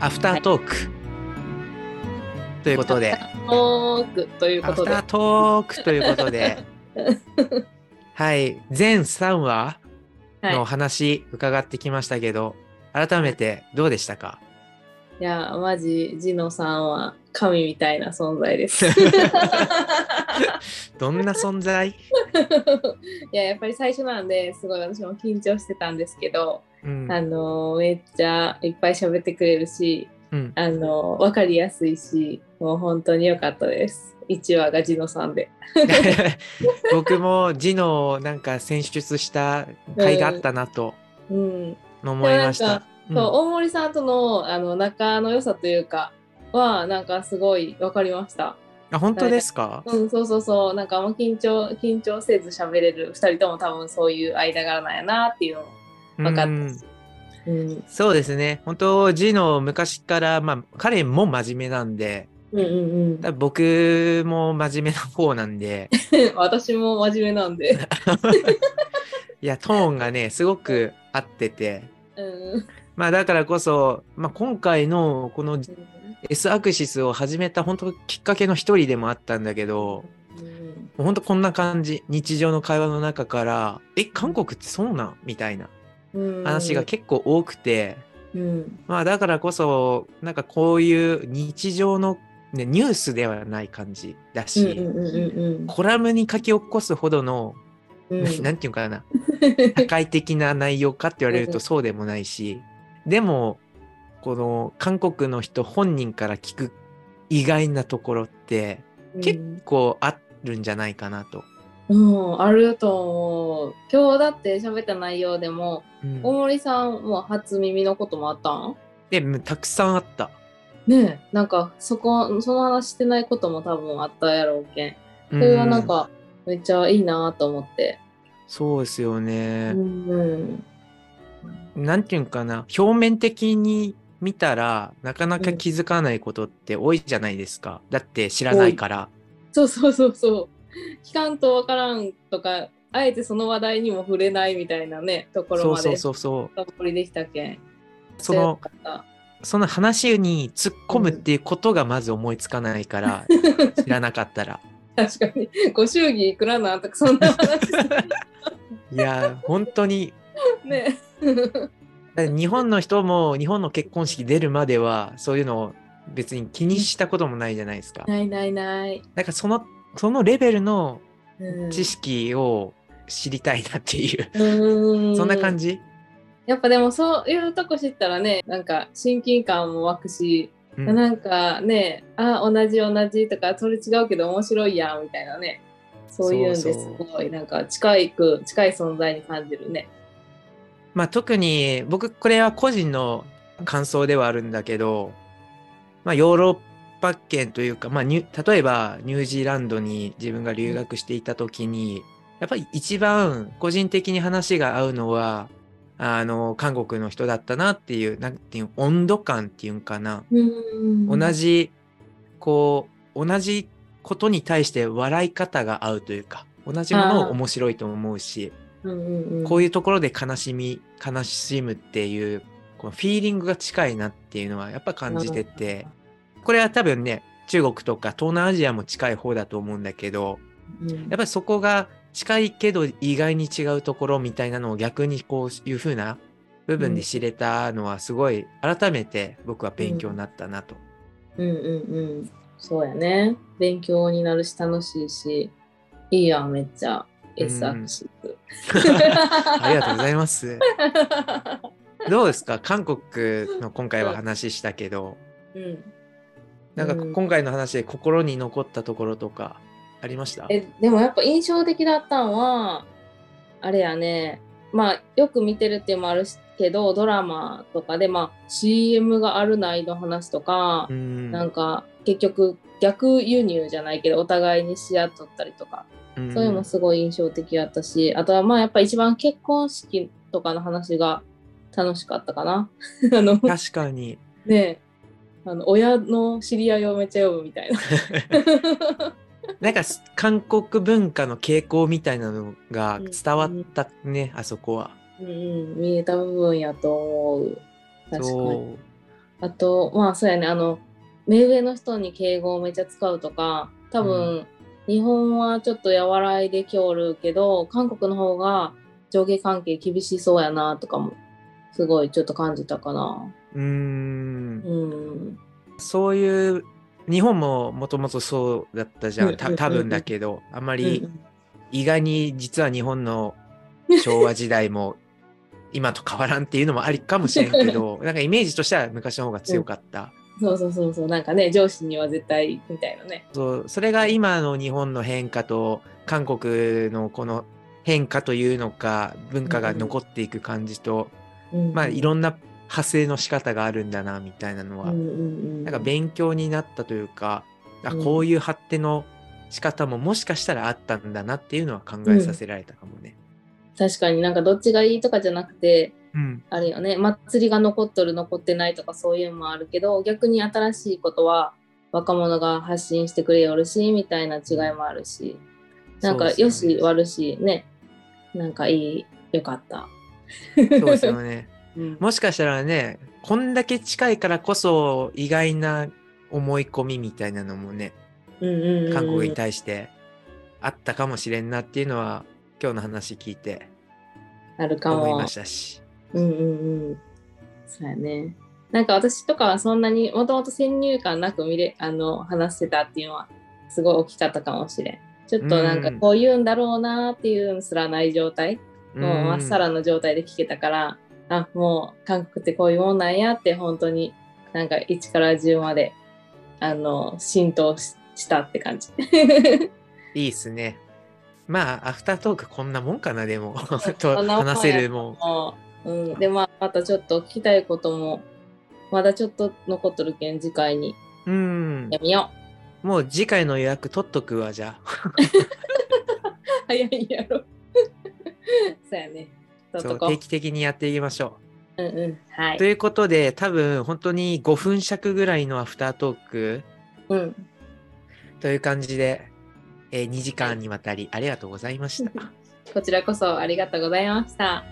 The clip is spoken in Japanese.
アフタートーク、ということで、トークということで。アフター。トークということで、はい、全3話のは話伺ってきましたけど、改めてどうでしたか？い。いや、マジ、ジノさんは神みたいな存在です。どんな存在？いや、やっぱり最初なんで、すごい私も緊張してたんですけど、うんあのめっちゃいっぱい喋ってくれるし、うん、あの分かりやすいし、もう本当に良かったです。1話がジノさんで。僕もジノをなんか選出した回があったなとうん。思いましたでもそう大森さんとのあの仲の良さというかはなんかすごい分かりました。あ本当ですか、うん、そうそうそう、なんかあんま緊張緊張せず喋れる2人とも多分そういう間柄なんやなっていうの分かうんったし。うん、そうですね本当ジノ昔からまあ彼も真面目なんでうんうん多分僕も真面目な方なんでうん。私も真面目なんで。いやトーンがねすごく合っててうん。まあだからこそ、まあ、今回のこの S アクシスを始めた本当きっかけの一人でもあったんだけどうん本当こんな感じ日常の会話の中から「え韓国ってそうなん?」みたいなうん、話が結構多くて、うん、まあだからこそなんかこういう日常の、ね、ニュースではない感じだうんし、うんうんコラムに書き起こすほどの、うんうん。なんていうかな？社会的な内容かって言われるとそうでもないしでもこの韓国の人本人から聞く意外なところって結構あるんじゃないかなと。うん、あると思う。今日だって喋った内容でも、うん大森さんも初耳のこともあったん？でたくさんあった。ねえ、なんかそこ、その話してないことも多分あったやろうけん。それはなんうんか、めっちゃいいなと思って。そうですよね。うん。なんていうんかな表面的に見たらなかなか気づかないことって多いじゃないですか。だって知らないから。そうそうそうそう。聞かんとわからんとか、あえてその話題にも触れないみたいなね、ところそうそうまでそうそう。深掘りできたけん。そのその話に突っ込むっていうことがまず思いつかないから、知らなかったら。確かに。ご祝儀いくらなんとか、そんな話 いや本当にね。日本の人も日本の結婚式出るまではそういうのを別に気にしたこともないじゃないですか。ないないない。だからそのそのレベルのうん知識を知りたいなっていう、うんそんな感じ、やっぱでもそういうとこ知ったらねなんか親近感も湧くし、うんなんかねあ同じ同じとかそれ違うけど面白いやんみたいなねそういうんですごいなんか近いく近い存在に感じるね。まあ、特に僕これは個人の感想ではあるんだけど、まあ、ヨーロッパ圏というか、まあ、例えばニュージーランドに自分が留学していた時にやっぱり一番個人的に話が合うのはあの韓国の人だったなっていうなんていう温度感っていうんかな、うん。同じこう同じことに対して笑い方が合うというか同じものを面白いと思うし。うんうんうん、こういうところで悲しみ悲しむっていうこのフィーリングが近いなっていうのはやっぱ感じててこれは多分ね中国とか東南アジアも近い方だと思うんだけどうん。やっぱりそこが近いけど意外に違うところみたいなのを逆にこういう風な部分で知れたのはすごい改めて僕は勉強になったなと。うんうんうんそうやね。勉強になるし楽しいしいいやんめっちゃ。S アクシス。ありがとうございます。どうですか？韓国の今回は話したけど、うん。なんかうん。今回の話で心に残ったところとかありました、えでもやっぱ印象的だったんはあれやね。まあよく見てるっていうのもあるけどドラマとかでまあ CM があるないの話とかう、ん。なんか結局逆輸入じゃないけどお互いにし合っとったりとか、うんそういうのもすごい印象的だったしあとはまあやっぱ一番結婚式とかの話が楽しかったかな。あの確かにねあの親の知り合いをめっちゃ呼ぶみたいな。なんかす韓国文化の傾向みたいなのが伝わったね、あそこは。うんうん、見えた部分やと思う。確かに。あと、まあそうやね、あの、目上の人に敬語をめっちゃ使うとか、多分、日本はちょっと和らいできおるけど、韓国の方が上下関係厳しそうやなとかも、すごいちょっと感じたかな。うーん。うん。そういう日本ももともとそうだったじゃん、た多分だけどあまうりん。意外に実は日本の昭和時代も今と変わらんっていうのもありかもしれんけど なんかイメージとしては昔の方が強かった、そうそうそうそう、なんかね、上司には絶対みたいなね。そうそれが今の日本の変化と韓国のこの変化というのか文化が残っていく感じと、うん、まあいろんな派生の仕方があるんだなみたいなのは、うんうんうん、なんか勉強になったというか、あうん。こういう発展の仕方ももしかしたらあったんだなっていうのは考えさせられたかもね。確かに。なんかどっちがいいとかじゃなくて、うん、あれよね、祭りが残っとる残ってないとかそういうのもあるけど、逆に新しいことは若者が発信してくれよるし、みたいな違いもあるし、なんかよし悪しね、なんかいい、よかった。そうですよね。うんもしかしたらね、こんだけ近いからこそ意外な思い込みみたいなのもね、うんうんうん韓国に対してあったかもしれんなっていうのは今日の話聞いてあるかも思いま。したし。うんうんうん。そうやね。なんか私とかはそんなにもともと先入観なく見れあの話してたっていうのはすごい大きかったかもしれん。ちょっとなんかうんこう言うんだろうなっていうのすらない状態、もうまっさら。らの状態で聞けたから、あもう韓国ってこういうもんなんやって本当になんか1から10まであの浸透ししたって感じ。いいっすね。まあ、アフタートークこんなもんかな、でも。と話せるもん。もううん、でまあまたちょっと聞きたいこともまだちょっと残っとるけん次回にうん。やみよう。もう次回の予約取っとくわ、じゃあ。早いやろ。そうやね。そうとこ定期的にやっていきましょう。うんうん。はう。いと。いうことで、多分本当に5分尺ぐらいのアフタートークうん。という感じで、え2時間にわたりありがとうございました。こちらこそありがとうございました。